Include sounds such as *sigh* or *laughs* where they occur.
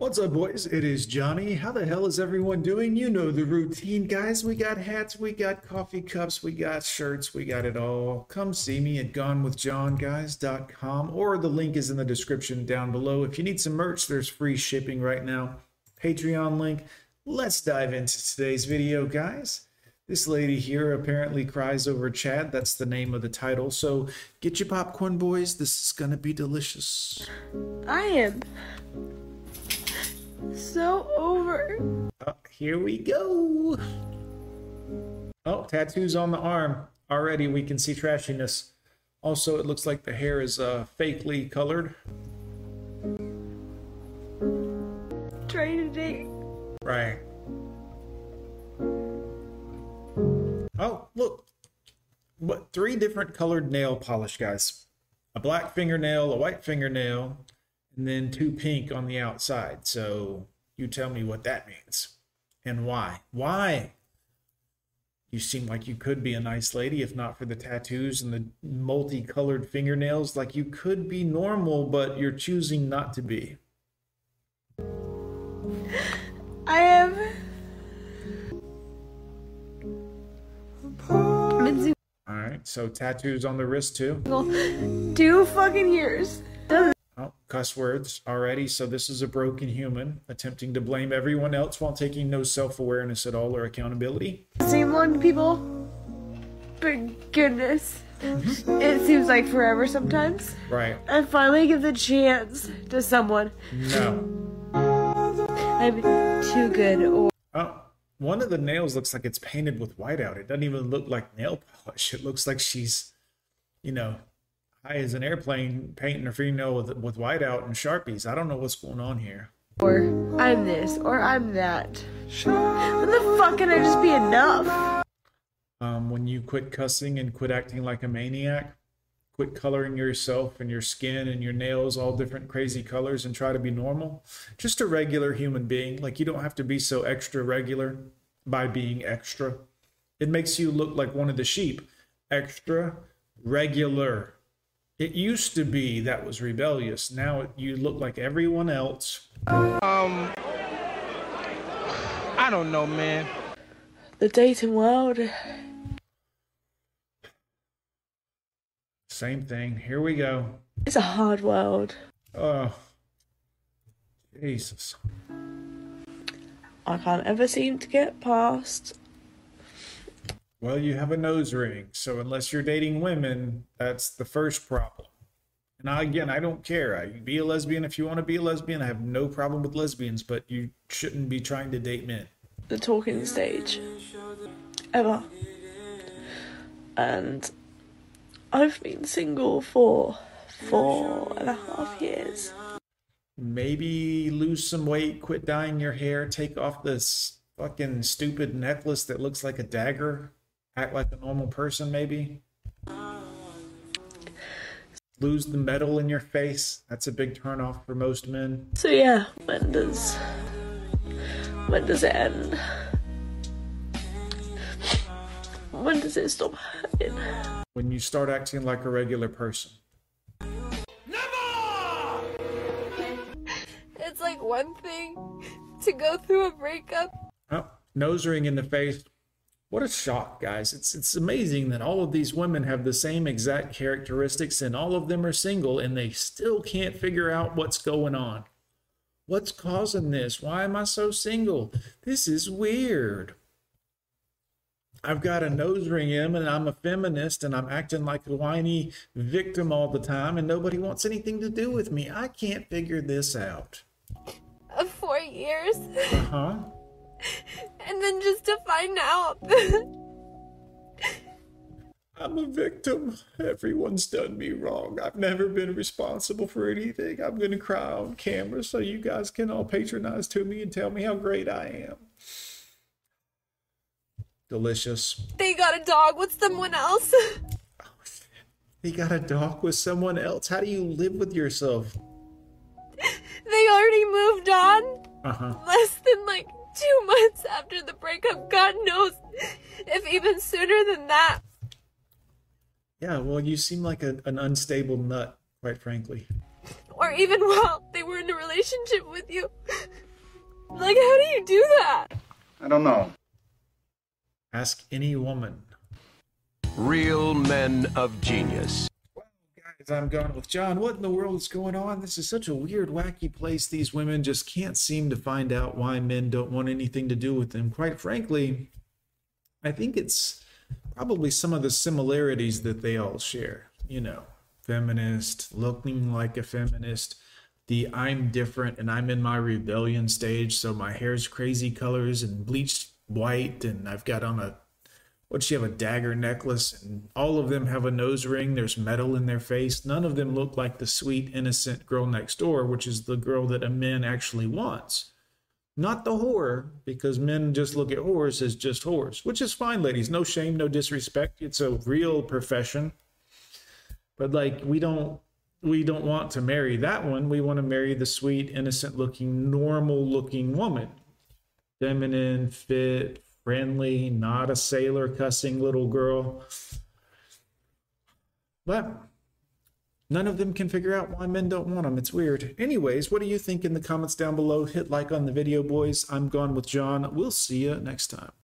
What's up, boys? It is Johnny. How the hell is everyone doing? You know the routine, guys. We got hats, we got coffee cups, we got shirts, we got it all. Come see me at gonewithjohnguys.com or the link is in the description down below. If you need some merch, there's free shipping right now. Patreon link. Let's dive into today's video, guys. This lady here apparently cries over Chad. That's the name of the title. So get your popcorn, boys. This is gonna be delicious. I am so over. Oh, here we go. Oh, tattoos on the arm. Already we can see trashiness. Also, it looks like the hair is uh, fakely colored. Trying to date. Right. Oh, look. What three different colored nail polish, guys? A black fingernail, a white fingernail, and then two pink on the outside. So you tell me what that means and why. Why? You seem like you could be a nice lady if not for the tattoos and the multicolored fingernails. Like you could be normal, but you're choosing not to be. I am. All right, so tattoos on the wrist too. two fucking years. Cuss words already. So this is a broken human attempting to blame everyone else while taking no self-awareness at all or accountability. Same long people, but goodness, mm-hmm. it seems like forever sometimes. Right. I finally give the chance to someone. No. I'm too good. Or Oh, one of the nails looks like it's painted with whiteout. It doesn't even look like nail polish. It looks like she's, you know, high as an airplane painting a fingernail with with whiteout and sharpies. I don't know what's going on here. or I'm this, or I'm that. When the fuck can I just be enough? Um, when you quit cussing and quit acting like a maniac, quit coloring yourself and your skin and your nails all different crazy colors and try to be normal, just a regular human being. Like you don't have to be so extra regular by being extra. It makes you look like one of the sheep. Extra regular. It used to be that was rebellious. Now you look like everyone else. Um, I don't know, man. The dating world. Same thing. Here we go. It's a hard world. Oh, Jesus. I can't ever seem to get past. Well, you have a nose ring, so unless you're dating women, that's the first problem. And I, again, I don't care. I be a lesbian if you want to be a lesbian. I have no problem with lesbians, but you shouldn't be trying to date men. the talking stage ever. And I've been single for four and a half years. Maybe lose some weight, quit dyeing your hair, take off this fucking stupid necklace that looks like a dagger, act like a normal person, maybe. Lose the metal in your face. That's a big turnoff for most men. So yeah, when does when does it end? When does it stop hurting? When you start acting like a regular person. It's like one thing to go through a breakup Oh, nose ring in the face. What a shock, guys. It's it's amazing that all of these women have the same exact characteristics and all of them are single and they still can't figure out what's going on. What's causing this? Why am I so single? This is weird. I've got a nose ring in and I'm a feminist and I'm acting like a whiny victim all the time and nobody wants anything to do with me. I can't figure this out. four years, Uh-huh. *laughs* and then just to find out. *laughs* I'm a victim. Everyone's done me wrong. I've never been responsible for anything. I'm going to cry on camera so you guys can all patronize to me and tell me how great I am. Delicious. they got a dog with someone else. *laughs* they got a dog with someone else? How do you live with yourself? they already moved on Uh huh. less than like two months after the breakup. God knows if even sooner than that. Yeah, well, you seem like a, an unstable nut, quite frankly. Or even while they were in a relationship. relationship with you. Like, how do you do that? I don't know. Ask any woman. Real men of genius. Guys, I'm gone with John. What in the world is going on? This is such a weird, wacky place. These women just can't seem to find out why men don't want anything to do with them. Quite frankly, I think it's probably some of the similarities that they all share. You know, feminist, looking like a feminist, the I'm different and I'm in my rebellion stage, so my hair's crazy colors and bleached white, and I've got on a what she have a dagger necklace and all of them have a nose ring there's metal in their face. None of them look like the sweet innocent girl next door which is the girl that a man actually wants. Not the whore because men just look at whores as just whores which is fine ladies. No shame no disrespect. It's a real profession. But like we don't we don't want to marry that one. We want to marry the sweet innocent looking normal looking woman. Feminine fit friendly, not a sailor cussing little girl. But none of them can figure out why men don't want them. It's weird. Anyways, what do you think in the comments down below? Hit like on the video, boys. I'm gone with John. We'll see you next time.